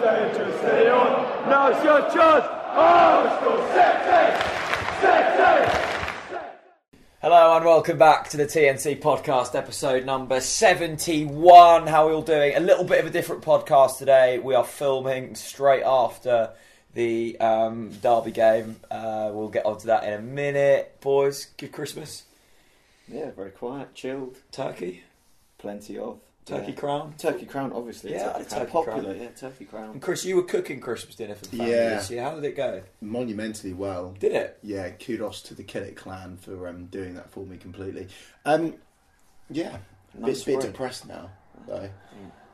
danger, steady on. Now's your chance. Arsenal, sexy, sexy. Hello and welcome back to the TNC podcast, episode number 71. How are we all doing? A little bit of a different podcast today. We are filming straight after the um, Derby game. Uh, we'll get onto that in a minute. Boys, good Christmas. Yeah, very quiet, chilled, Turkey? plenty of. Turkey yeah. crown? Turkey crown, obviously. Yeah, turkey, turkey crown. crown. popular. Yeah, turkey crown. And Chris, you were cooking Christmas dinner for the family Yeah. this year. How did it go? monumentally well. Did it? Yeah, kudos to the Killick clan for um, doing that for me completely. Um, yeah, Nice bit, bit depressed now. Though.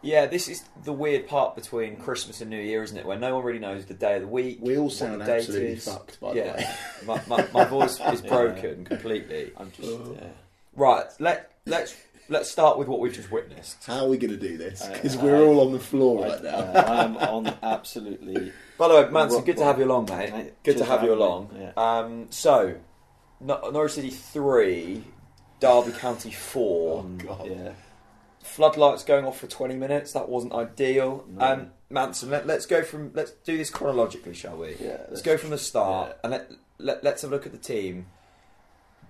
Yeah, this is the weird part between Christmas and New Year, isn't it? Where no one really knows the day of the week. We all what sound the date absolutely is. fucked, by yeah. the way. my, my, my voice is Yeah. broken completely. I'm just. yeah. Right, let let's let's start with what we've just witnessed. How are we going to do this? Because I- we're all on the floor right I, now. uh, I'm on absolutely. By the way, Manson, good to have you along, mate. Mate, Good to have you along. me. Um, so, Nor- Norwich City three, Derby County four. Um, God. Yeah. Floodlights going off for twenty minutes. That wasn't ideal. No. Um, Manson, let, let's go from let's do this chronologically, shall we? Yeah. Let's go from the start yeah. and let, let let's have a look at the team.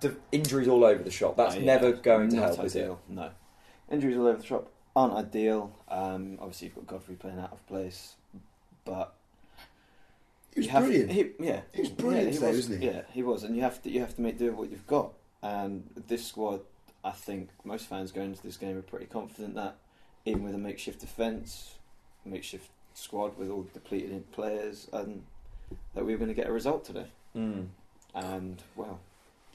The injuries all over the shop. That's Oh, yeah. never going to Not help, is it? No. Injuries all over the shop aren't ideal. Um, obviously, you've got Godfrey playing out of place, but He was have- brilliant. he- yeah, He was brilliant Yeah, today, was, wasn't he? Yeah, he was, and you have to you have to make do with what you've got. And this squad, I think most fans going into this game are pretty confident that even with a makeshift defence, makeshift squad with all depleted players, and that we were going to get a result today. Mm. And well,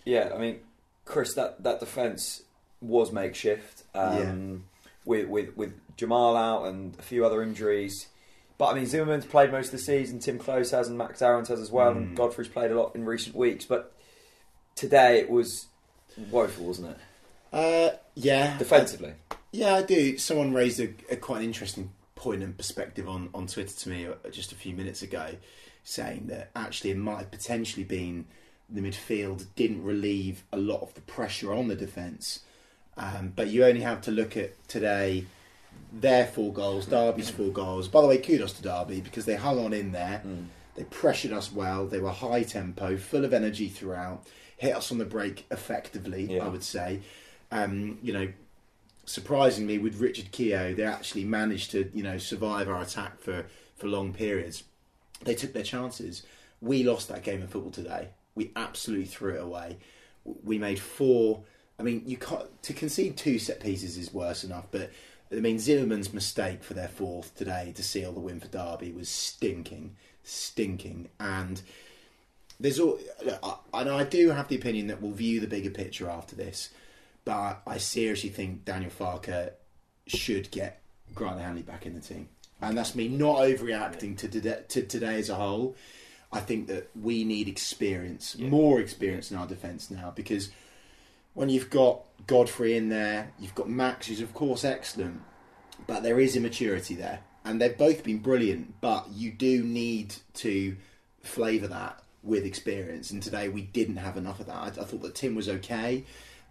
Yeah, I mean, Chris, that, that defence was makeshift. Um, With with with Jamal out and a few other injuries. But I mean, Zimmermann's played most of the season. Timm Klose has, and Max Aarons has as well. And Mm. Godfrey's played a lot in recent weeks. But today it was woeful, wasn't it? Uh, yeah. Defensively. Yeah, I do. Someone raised a, a quite an interesting point and perspective on, on Twitter to me uh, just a few minutes ago, saying that actually it might have potentially been the midfield didn't relieve a lot of the pressure on the defence. Um, but you only have to look at today, their four goals, Derby's four goals. By the way, kudos to Derby because they hung on in there. Mm. They pressured us well. They were high tempo, full of energy throughout. Hit us on the break effectively, Yeah. I would say. Um, you know, surprisingly, with Richard Keogh, they actually managed to you know survive our attack for for long periods. They took their chances. We lost that game of football today. We absolutely threw it away. We made four. I mean, you can't to concede two set pieces is worse enough, but I mean Zimmermann's mistake for their fourth today to seal the win for Derby was stinking, stinking, and there's all. And I do have the opinion that we'll view the bigger picture after this, but I seriously think Daniel Farke should get Grant Hanley back in the team, and that's me not overreacting to to today as a whole. I think that we need experience, Yeah. more experience in our defence now, because when you've got Godfrey in there, you've got Max, who's of course excellent, but there is immaturity there, and they've both been brilliant. But you do need to flavour that with experience, and today we didn't have enough of that. I, I thought that Tim was okay,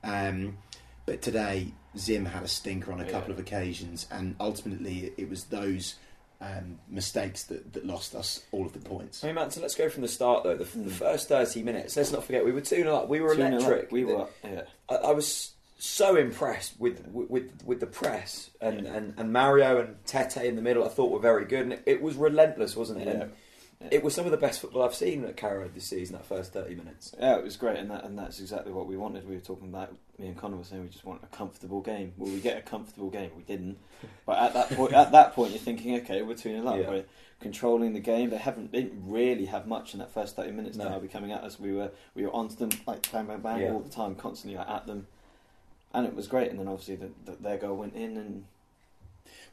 um, but today Zim had a stinker on a couple Yeah. of occasions, and ultimately it, it was those um, mistakes that, that lost us all of the points. I mean, Manson, let's go from the start though. The, the Mm. first thirty minutes. Let's not forget we were two 0 up. We were 2-0 up. electric. We were, yeah. I, I was so impressed with with with the press and, Yeah. and, and Mario and Tettey in the middle. I thought were very good, and it, it was relentless, wasn't it? Yeah. And Yeah. It was some of the best football I've seen at Carrow this season. That first thirty minutes. Yeah, it was great, and that and that's exactly what we wanted. We were talking about me and Connor were saying we just want a comfortable game. Well, we get a comfortable game. We didn't, but at that point, at that point, you're thinking, okay, we're two 0 up. Yeah. We're controlling the game. They haven't they didn't really have much in that first thirty minutes. No. Derby coming at us, we were we were onto them like bang bang bang Yeah. all the time, constantly like, at them, and it was great. And then obviously the, the, their goal went in, and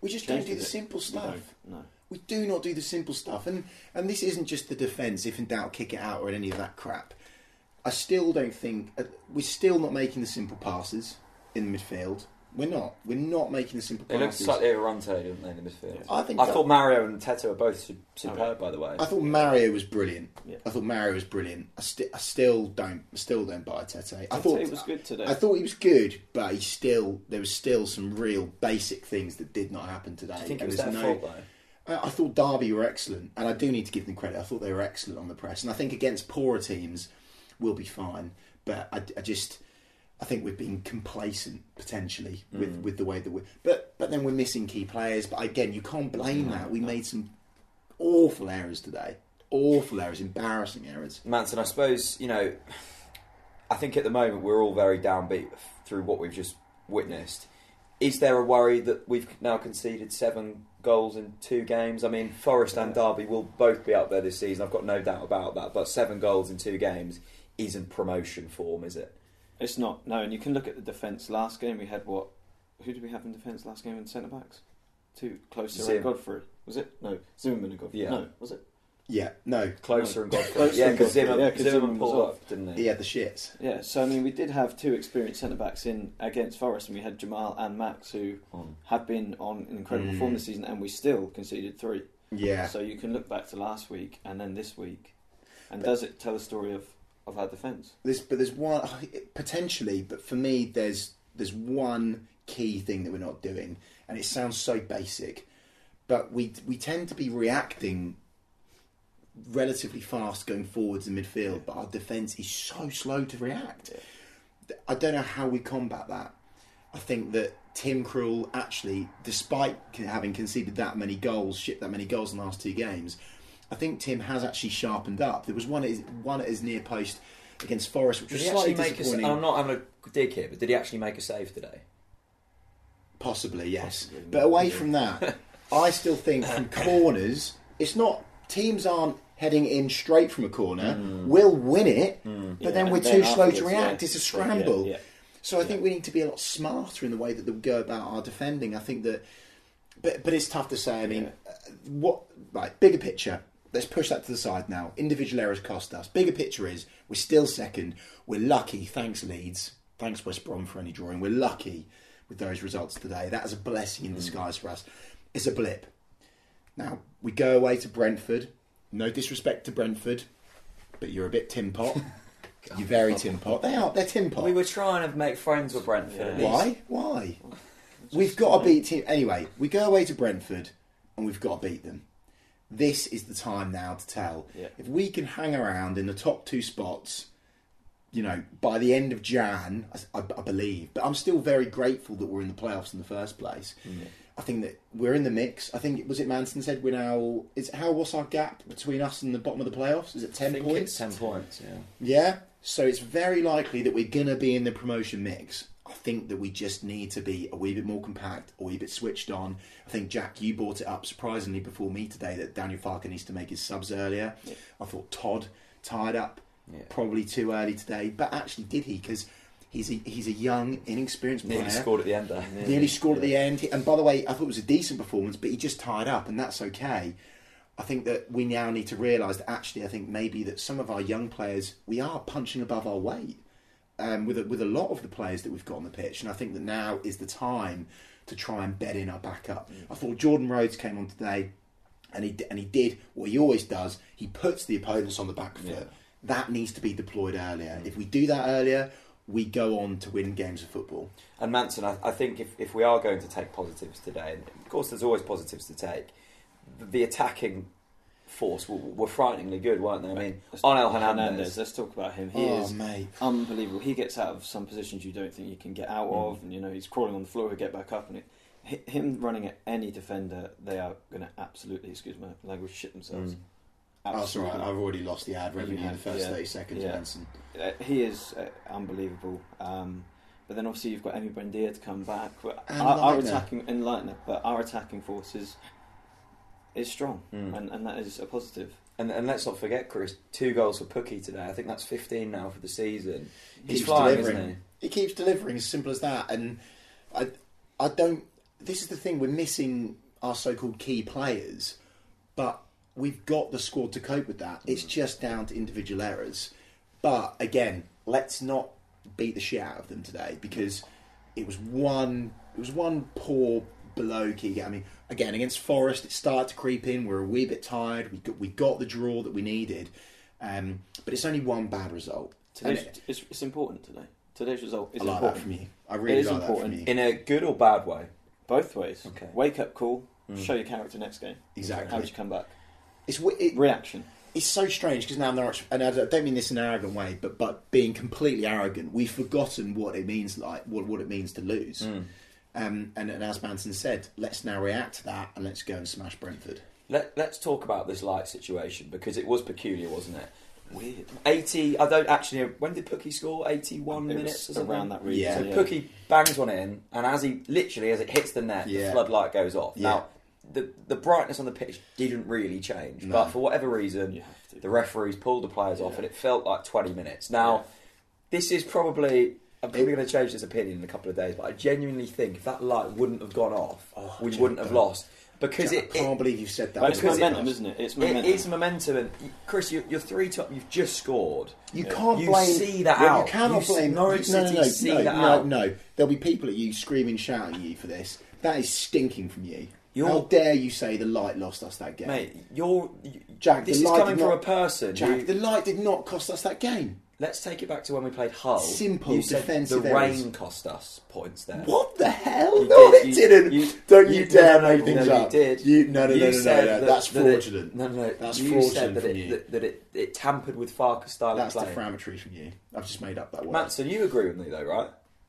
We just don't do the it. simple stuff. No, We do not do the simple stuff, and and this isn't just the defence. If in doubt, kick it out or any of that crap. I still don't think uh, we're still not making the simple passes in the midfield. We're not. We're not making the simple They looked passes. slightly errante, didn't they, in the midfield? Yeah. I think. I that- thought Mario and Tettey were both su- superb, Okay. by the way. I thought Mario was brilliant. Yeah. I thought Mario was brilliant. I, sti- I still don't. Still don't buy Tettey. I I'd thought say it was good today. I thought he was good, but he still there was still some real basic things that did not happen today. Do you think it was there's their no- fault though? I I thought Derby were excellent, and I do need to give them credit. I thought they were excellent on the press, and I think against poorer teams, we'll be fine. But I, I just, I think we've been complacent potentially with, Mm. with the way that we. But but then we're missing key players. But again, you can't blame that. We made some awful errors today. Awful errors, embarrassing errors. Manson, I suppose you know. I think at the moment we're all very downbeat through what we've just witnessed. Is there a worry that we've now conceded seven goals in two games? I mean, Forest and Derby will both be up there this season. I've got no doubt about that. But seven goals in two games isn't promotion form, is it? It's not no, and you can look at the defence. Last game we had what? Who did we have in defence last game in centre backs? Two close to Godfrey. Was it? No, Zimmermann and Godfrey. Yeah. No, was it? Yeah, no, Closer and Godfrey. Closer yeah, and because Godfrey. Zimmermann, Yeah, 'cause Zimmermann Zimmermann was pulled off. up, didn't he? he had the shits. Yeah. So I mean, we did have two experienced centre backs in against Forest, and we had Jamal and Max who On. have been on an incredible Mm. form this season, and we still conceded three. Yeah, So you can look back to last week and then this week, and But- does it tell a story of, of our defence? This, but there's one potentially, but for me, there's there's one key thing that we're not doing, and it sounds so basic, but we we tend to be reacting relatively fast going forwards in midfield, but our defence is so slow to react. I don't know how we combat that. I think that Tim Krul actually, despite having conceded that many goals, shipped that many goals in the last two games, I think Tim has actually sharpened up. There was one at his, one at his near post against Forest, which Did was slightly actually make a? disappointing. I'm not having a dig here, but did he actually make a save today? Possibly, yes. Possibly, but away from that, I still think from corners, it's not teams aren't heading in straight from a corner. We'll win it, but then we're too slow to react. yeah. It's a scramble. yeah. So I think we need to be a lot smarter in the way that we go about our defending. I think that, but but it's tough to say. I mean, uh, what right? Bigger picture. Let's push that to the side now. Individual errors cost us. Bigger picture is we're still second. We're lucky. Thanks Leeds. Thanks West Brom for any drawing. We're lucky with those results today. That is a blessing in disguise for us. It's a blip. Now we go away to Brentford. No disrespect to Brentford, but you're a bit tin pot. you're very tin pot. They are. They're tin pot. We were trying to make friends with Brentford. least. Why? Why? We've got to beat team anyway. We go away to Brentford, and we've got to beat them. This is the time now to tell. Yeah. If we can hang around in the top two spots, you know, by the end of Jan, I, I believe. But I'm still very grateful that we're in the playoffs in the first place. Mm. I think that we're in the mix. I think was it Manson said we're now. Is how what's our gap between us and the bottom of the playoffs? Is it I ten think points? it's ten points. Yeah. Yeah. So it's very likely that we're going to be in the promotion mix. I think that we just need to be a wee bit more compact, a wee bit switched on. I think, Jack, you brought it up surprisingly before me today that Daniel Farke needs to make his subs earlier. Yeah. I thought Todd tied up Yeah. probably too early today, but actually, did he? Because he's a, he's a young, inexperienced player. Nearly scored at the end there. Nearly scored at the end. And by the way, I thought it was a decent performance, but he just tied up, and that's okay. I think that we now need to realise that actually, I think maybe that some of our young players, we are punching above our weight um, with, a, with a lot of the players that we've got on the pitch. And I think that now is the time to try and bed in our backup. I thought Jordan Rhodes came on today and he, and he did what he always does he puts the opponents on the back foot. Yeah. That needs to be deployed earlier. If we do that earlier, we go on to win games of football. And Manson, I, I think if, if we are going to take positives today, and of course there's always positives to take, the, the attacking force were, were frighteningly good, weren't they? I mean, Let's- Onel Hernandez. Let's talk about him. He oh, is mate. unbelievable. He gets out of some positions you don't think you can get out Mm. of, and you know he's crawling on the floor. He'll get back up, and it, him running at any defender, they are going to absolutely, excuse my language, shit themselves. Mm. Oh, that's all right. Absolutely. I've already lost the ad revenue in the first yeah. 30 seconds, Yeah. Benson. Uh, he is uh, unbelievable. Um, but then obviously you've got Emi Buendia to come back. But our, our attacking and Leitner, but our attacking force is is strong, Mm. and, and that is a positive. And, and let's not forget, Chris, two goals for Pukki today. I think that's 15 now for the season. He's Keeps flying, delivering. isn't He keeps delivering, as simple as that. And I, I don't. This is the thing. We're missing our so-called key players, but we've got the squad to cope with that. It's just down to individual errors. But again, let's not beat the shit out of them today because it was one. It was one poor below key. I mean, again against Forest, it started to creep in. We're a wee bit tired. We got we got the draw that we needed, um, but it's only one bad result. Today's, it's, it's important today. Today's result is I like important. that from you. I really is like that important. from you. In a good or bad way? Both ways. Okay. Wake up call. Show your character next game. Exactly. How did you come back? It's it, Reaction. it's so strange because now I'm not, and I don't mean this in an arrogant way, but but being completely arrogant, we've forgotten what it means like what what it means to lose. Um, and, and as Manson said, let's now react to that and let's go and smash Brentford. Let, let's talk about this light situation because it was peculiar, wasn't it? Weird. 80, I don't actually, when did Pukki score? 81 It minutes or was something? around that region. Yeah. So Pukki bangs one in, and as he literally as it hits the net, the floodlight goes off. Yeah. Now, the the brightness on the pitch didn't really change, No. but for whatever reason, You have to. the referees pulled the players off, and it felt like twenty minutes. Now, Yeah. this is probably. I'm probably going to change this opinion in a couple of days, but I genuinely think if that light wouldn't have gone off, Oh, we Jack, wouldn't have lost because I it, can't it, believe you've said that. It's momentum, isn't it? It's momentum. is momentum. And Chris, you, you're three top. You've just scored. You Yeah. can't You blame. see that well, out. You cannot You blame. Norwich no, no, no, see no, that no, out. no. There'll be people at you screaming, shouting at you for this. That is stinking from you. You're- How dare you say the light lost us that game, Mate, you're you, Jack, This is coming from not- a person. Jack, who- the light did not cost us that game. let's take it back to when we played Hull. Simple you said defensive The errors. rain cost us points there. What the hell? You no, did- it you- didn't. you- Don't you- you, dare no, no, make things no, you up. did. You, no, no, You no, no, no, no. that- That's that it- fraudulent. no, no, That's you fraudulent said that from it, you. that, that it, it tampered with Farke's style That's of play. defamatory from you. I've just made up that word. Manson, you agree with me though, right?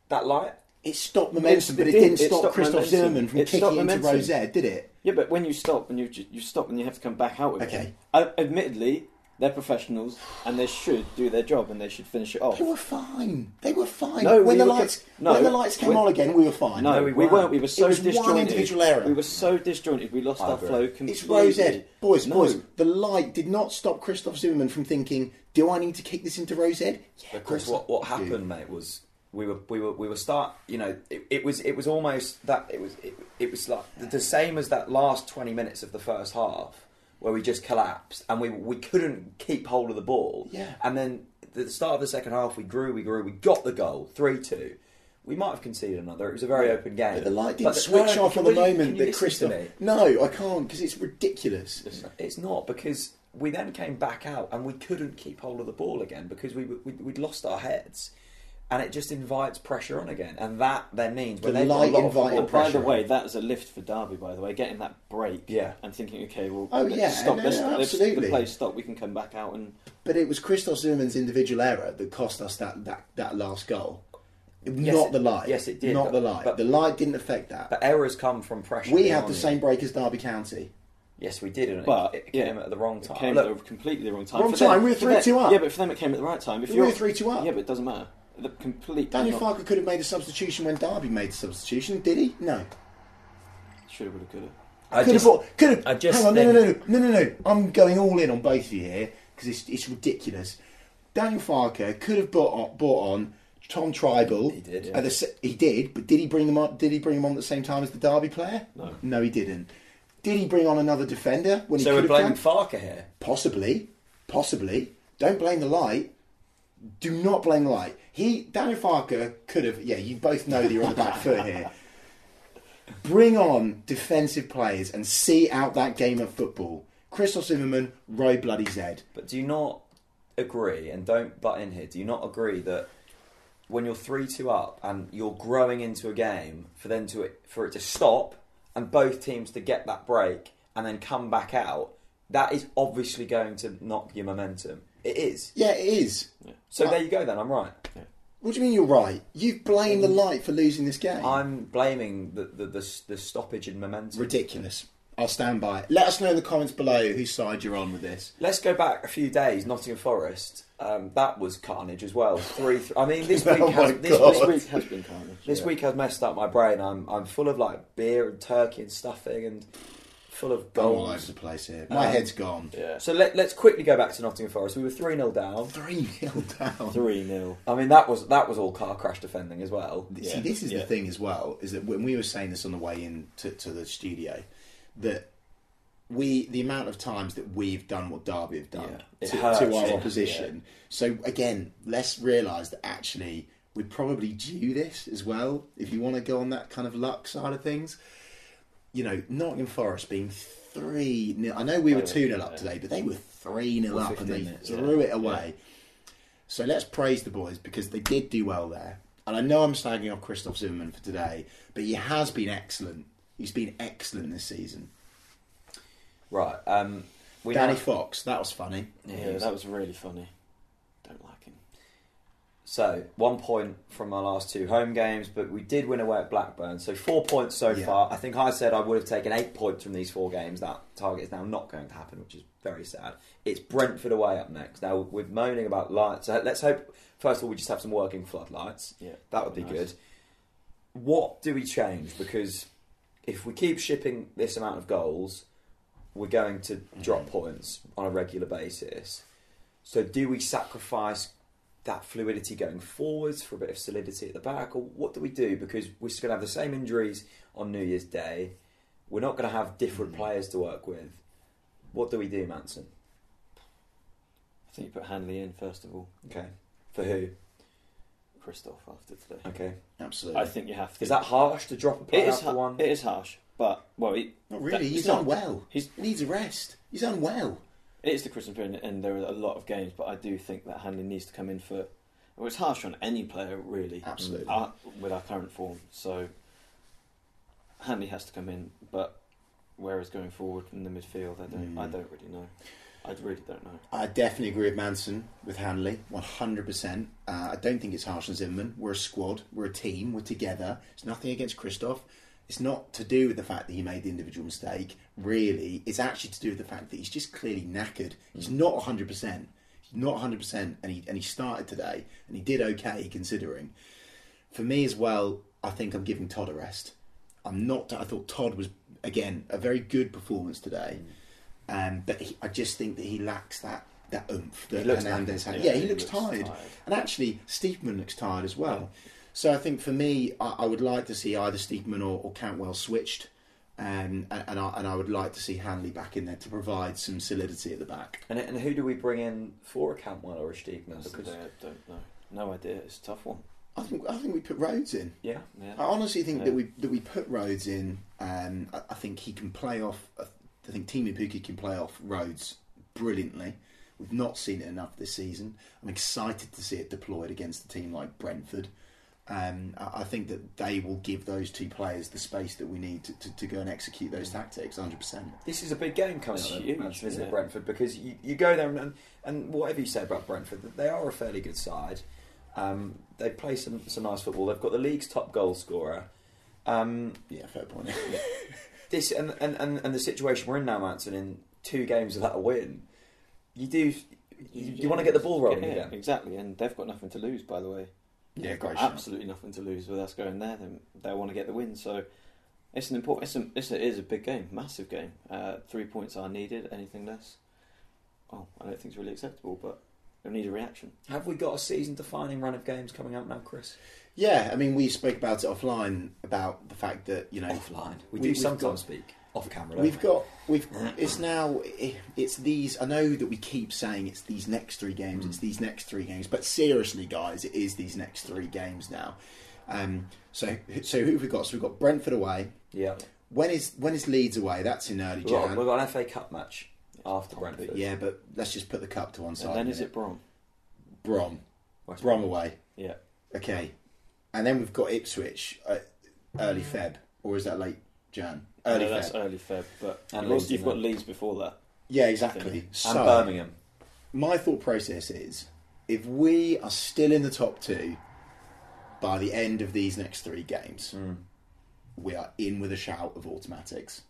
That light. It stopped momentum, It but it did- didn't it stop Christoph momentum. Zimmermann from It kicking into momentum. Rosette, did it? Yeah, but when you stop and you ju- you stop and you have to come back out with Okay. it. Uh, admittedly, they're professionals and they should do their job and they should finish it off. They were fine. They were fine. No, when we the lights co- no, when the lights came on again, we were fine. No, No, we, we weren't. weren't. We were so it was one disjointed. individual error. We were so disjointed. We lost I our agree. flow completely. It's Ed, Boys, No. boys, the light did not stop Christoph Zimmermann from thinking, do I need to kick this into Rosette? Yeah, But of course what what happened, mate, was we were we were we were start. You know, it, it was it was almost that it was it, it was like the, the same as that last twenty minutes of the first half where we just collapsed and we we couldn't keep hold of the ball. Yeah. And then the start of the second half, we grew, we grew, we got the goal, three two. We might have conceded another. It was a very open game. But the light didn't switch off at the moment that me? No, I can't because it's ridiculous. It's not because we then came back out and we couldn't keep hold of the ball again because we, we we'd lost our heads, and it just invites pressure on again, and that then means when The they've got a light lot of invited football- And by the pressure. way, that is a lift for Derby. By the way, getting that break. Yeah. And thinking, okay, well, Oh, let's yeah, stop. no, let's, no, let's- absolutely. the play stop. We can come back out and But it was Christoph Zimmermann's individual error that cost us that, that, that last goal. Yes, not the light. yes, it did, Not but- the light. but- the light didn't affect that. But errors come from pressure. we being had on the you. same break as Derby County. Yes, we did, and it- But it, yeah, came at the wrong it time. came Look, at the completely the wrong time. Wrong For them- time, we were for them- 3-2 up. Yeah, but for them it came at the right time. If We you're were 3-2 up. Yeah, but it doesn't matter. The complete. Daniel not- Farke could have made a substitution when Derby made a substitution, did he? No. Should have, would have, could have. I could just- have bought. Could have. I just hang on, no, no, no, no, no, no, no. I'm going all in on both of you here because it's, it's ridiculous. Daniel Farke could have bought on, bought on Tom Trybull. He did, at the he did, but did he bring them on? Did he bring them on at the same time as the Derby player? No. No, he didn't. Did he bring on another defender when he so could we're have blaming done? Farke here. Possibly, possibly. Don't blame the light. Do not blame the light. He, Daniel Farke, could have. Yeah, you both know that you're on the back foot here. Bring on defensive players and see out that game of football. Christoph Zimmermann, Roy Bloody Zed. But do you not agree, and don't butt in here, do you not agree that when you're 3 2 up and you're growing into a game, for then to for it to stop and both teams to get that break and then come back out, that is obviously going to knock your momentum. It is. Yeah, it is. So Uh, there you go then, I'm right. What do you mean you're right? You've blamed the light for losing this game. I'm blaming the, the, the, the stoppage in momentum. Ridiculous. I'll stand by it. Let us know in the comments below whose side you're on with this. Let's go back a few days. Nottingham Forest. Um, that was carnage as well. Three. Th- I mean, this week Oh has this, God. this This week week has been carnage. This yeah. week has messed up my brain. I'm I'm full of like beer and turkey and stuffing and full of Go all goals. over the place here. My Um, head's gone. Yeah. So let, let's quickly go back to Nottingham Forest. We were three 0 down. 3 0 down. Three 0 I mean that was that was all car crash defending as well. See, this is the thing as well, is that when we were saying this on the way in to, to the studio, that we the amount of times that we've done what Derby have done Yeah, it to, hurts, to our yeah, opposition. So again, let's realise that actually we're probably due this as well. If you want to go on that kind of luck side of things, you know, Nottingham Forest being three 0 I know we were two 0 up today, but they were three 0 Or up and they minutes, threw yeah. it away. So let's praise the boys because they did do well there. And I know I'm slagging off Christoph Zimmermann for today, but he has been excellent He's been excellent this season. Right. Um, we Danny now- Fox, that was funny. Yeah, Yeah, was- that was really funny. Don't like him. So one point from our last two home games, but we did win away at Blackburn. So four points so Yeah. far. I think I said I would have taken eight points from these four games. That target is now not going to happen, which is very sad. It's Brentford away up next. Now we're moaning about lights. So let's hope first of all we just have some working floodlights. Yeah, That would be nice. good. What do we change? Because if we keep shipping this amount of goals, we're going to drop mm-hmm. points on a regular basis. So do we sacrifice that fluidity going forwards for a bit of solidity at the back, or what do we do? Because we're just going to have the same injuries on New Year's Day. We're not going to have different mm. players to work with. What do we do, Manson? I think you put Hanley in first of all. Okay, for who? Christoph after today. Okay, Absolutely. I think you have to. is that harsh to drop a player after ha- one? It is harsh, but well, it, Not really. that- he's it's not. unwell. He's He needs a rest. He's unwell. It is the Christmas period, and there are a lot of games, but I do think that Hanley needs to come in for. Well, it's harsh on any player, really, Absolutely. uh, with our current form. So Hanley has to come in, but where is going forward in the midfield, I don't, I Mm. don't really know. I really don't know. I definitely agree with Manson, with Hanley, 100%. Uh, I don't think it's harsh on Zimmermann. We're a squad, we're a team, we're together. It's nothing against Christoph. It's not to do with the fact that he made the individual mistake, really. It's actually to do with the fact that he's just clearly knackered. He's not 100%. He's not 100%, and he, and he started today, and he did okay considering. For me as well, I think I'm giving Todd a rest. I'm not. I thought Todd was again a very good performance today, um, but he, I just think that he lacks that that oomph that He looks Hernandez had. Yeah, he, looks, tired. and actually Stiepermann looks tired as well. So I think for me, I, I would like to see either Stiepermann or, or Cantwell switched, um, and and I, and I would like to see Hanley back in there to provide some solidity at the back. And, and who do we bring in for a Cantwell or a Stiepermann? That's Because I don't know. No idea. It's a tough one. I think I think we put Rhodes in. yeah, Yeah. I honestly think Yeah. that we that we put Rhodes in. Um, I, I think he can play off. I think Teemu Pukki can play off Rhodes brilliantly. We've not seen it enough this season. I'm excited to see it deployed against a team like Brentford. Um, I I think that they will give those two players the space that we need to, to, to go and execute those tactics 100%. this is a big game coming It's up huge, against visit yeah. Brentford because you, you go there and, and whatever you say about Brentford, they are a fairly good side. Um, they play some, some nice football. They've got the league's top goal scorer. Um, Yeah, fair point. this and, and, and, and the situation we're in now, Manson, in two games without a win, you do you, you want to get the ball rolling Yeah, again. Exactly, and they've got nothing to lose, by the way. Yeah, They've got great shout. absolutely nothing to lose with us going there. Then they want to get the win, so it's an important. It's a, it's a, it is a big game, massive game. Uh, three points are needed. Anything less, well, I don't think it's really acceptable. But we need a reaction. Have we got a season-defining run of games coming up now, Chris? Yeah, I mean, we spoke about it offline about the fact that you know Offline, we, we- do sometimes got- speak off camera. We've we? got we've it's now it's these I know that we keep saying it's these next three games it's these next three games but seriously guys it is these next three games now. Um, so so who have we got? So we've got Brentford away. Yeah. when is when is Leeds away? That's in early got, we've got an FA Cup match after Brentford. yeah but let's just put the cup to one side and then is it Brom? Brom. West Brom. away. Yeah, okay. And then we've got Ipswich uh, early Feb or is that late Jan early no, Feb that's early Feb. But And you've, Leeds you've got. Leeds before that. yeah exactly And so Birmingham. my thought process is if we are still in the top two by the end of these next three games, Mm. we are in with a shout of automatics.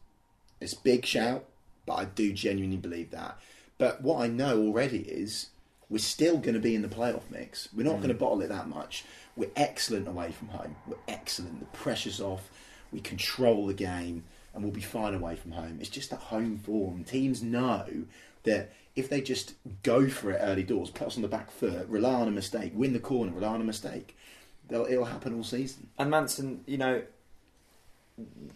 It's a big shout, but I do genuinely believe that. But what I know already is we're still going to be in the playoff mix. We're not going to bottle it that much. We're excellent away from home. We're excellent. The pressure's off. We control the game, and we'll be fine away from home. It's just that home form. Teams know that if they just go for it early doors, put us on the back foot, rely on a mistake, win the corner, rely on a mistake, they'll, it'll happen all season. And Manson, you know,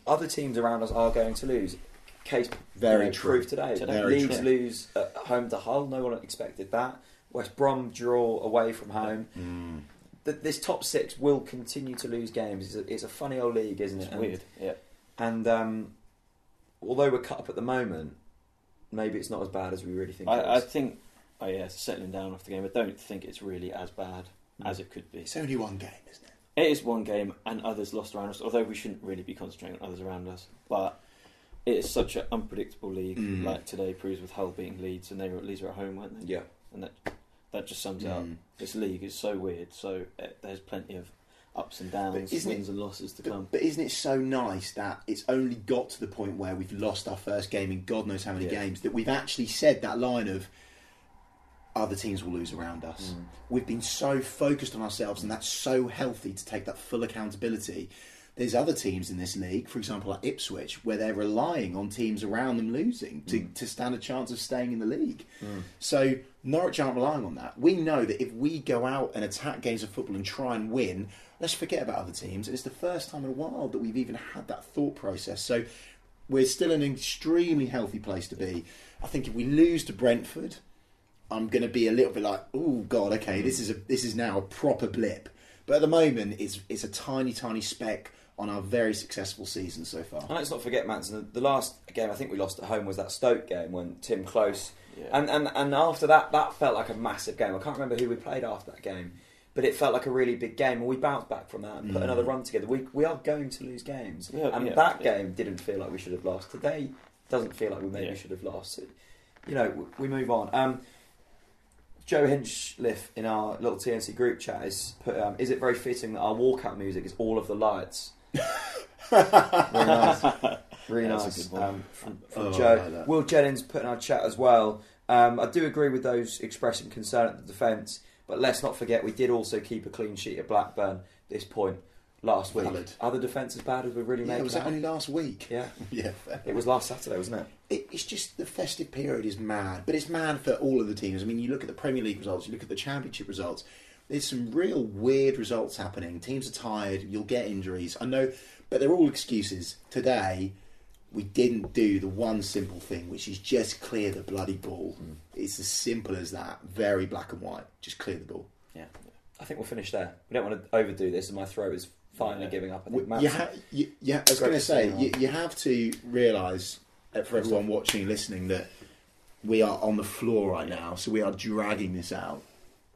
other teams around us are going to lose. Case Very you know, true. proved today. Today. Very Leeds true. lose at home to Hull. No one expected that. West Brom draw away from home. Mm. Th- This top six will continue to lose games. It's a, it's a funny old league, isn't it? It's And- weird. Yeah, And um, although we're cut up at the moment, maybe it's not as bad as we really think. it I, I think. Oh yeah, it's settling down after the game. I don't think it's really as bad as it could be. It's only one game, isn't it? It is one game, and others lost around us. Although we shouldn't really be concentrating on others around us, but it is such an unpredictable league. Mm. Like today proves with Hull beating Leeds, and they were Leeds were at home, weren't they? Yeah. and that that just sums it up. Mm. This league is so weird. So uh, there's plenty of ups and downs, isn't it- wins and losses to come. But, but isn't it so nice that it's only got to the point where we've lost our first game in God knows how many Yeah. games that we've actually said that line of other teams will lose around us. Mm. We've been so focused on ourselves, and that's so healthy to take that full accountability. There's other teams in this league, for example, like Ipswich, where they're relying on teams around them losing to, Mm. to stand a chance of staying in the league. So Norwich aren't relying on that. We know that if we go out and attack games of football and try and win, let's forget about other teams. And it's the first time in a while that we've even had that thought process. So we're still in an extremely healthy place to be. I think if we lose to Brentford, I'm going to be a little bit like, oh god, okay, this is a this is now a proper blip. But at the moment, it's it's a tiny, tiny speck on our very successful season so far. And let's not forget, Manson, the, the last game I think we lost at home was that Stoke game when Timm Klose. Yeah. And, and, and after that, that felt like a massive game. I can't remember who we played after that game, but it felt like a really big game. And we bounced back from that and put Mm. another run together. We, we are going to lose games. Yeah, and yeah, that yeah. game didn't feel like we should have lost. Today doesn't feel like we maybe Yeah. should have lost. You know, we move on. Um, Joe Hinchliff in our little TNC group chat is put, um, is it very fitting that our walkout music is all of the lights? Really nice. Really Yeah, nice. Um, from from Oh, Joe. like. Will Jennings put in our chat as well. Um, I do agree with those expressing concern at the defence, but let's not forget we did also keep a clean sheet at Blackburn this point last week. Valid. Are the defence as bad as we really Yeah, make was that only last week? Yeah, Yeah, fair. it was last Saturday, wasn't it? it, it's just the festive period is mad, but it's mad for all of the teams. I mean, you look at the Premier League results, you look at the Championship results. There's some real weird results happening. Teams are tired. You'll get injuries. I know, but they're all excuses. Today, we didn't do the one simple thing, which is just clear the bloody ball. Hmm. It's as simple as that. Very black and white. Just clear the ball. Yeah. I think we'll finish there. We don't want to overdo this, and my throat is finally Yeah. giving up. I think you ha- you, you, I was going to say, you you, have to realise, uh, for everyone watching and listening, that we are on the floor right now, so we are dragging this out,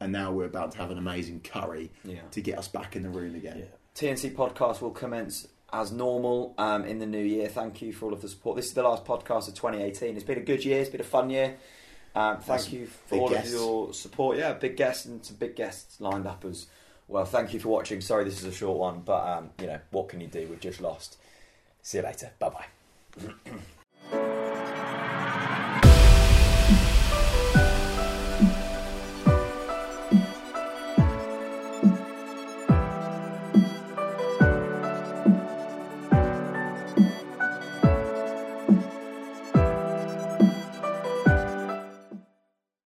and now we're about to have an amazing curry yeah. to get us back in the room again. Yeah. TNC podcast will commence as normal um, in the new year. Thank you for all of the support. This is the last podcast of 2018. It's been a good year. It's been a fun year. Um, thank you for all guests. of your support. Yeah, big guests and some big guests lined up as well. Thank you for watching. Sorry this is a short one, but um, you know what can you do? We've just lost. See you later. Bye bye.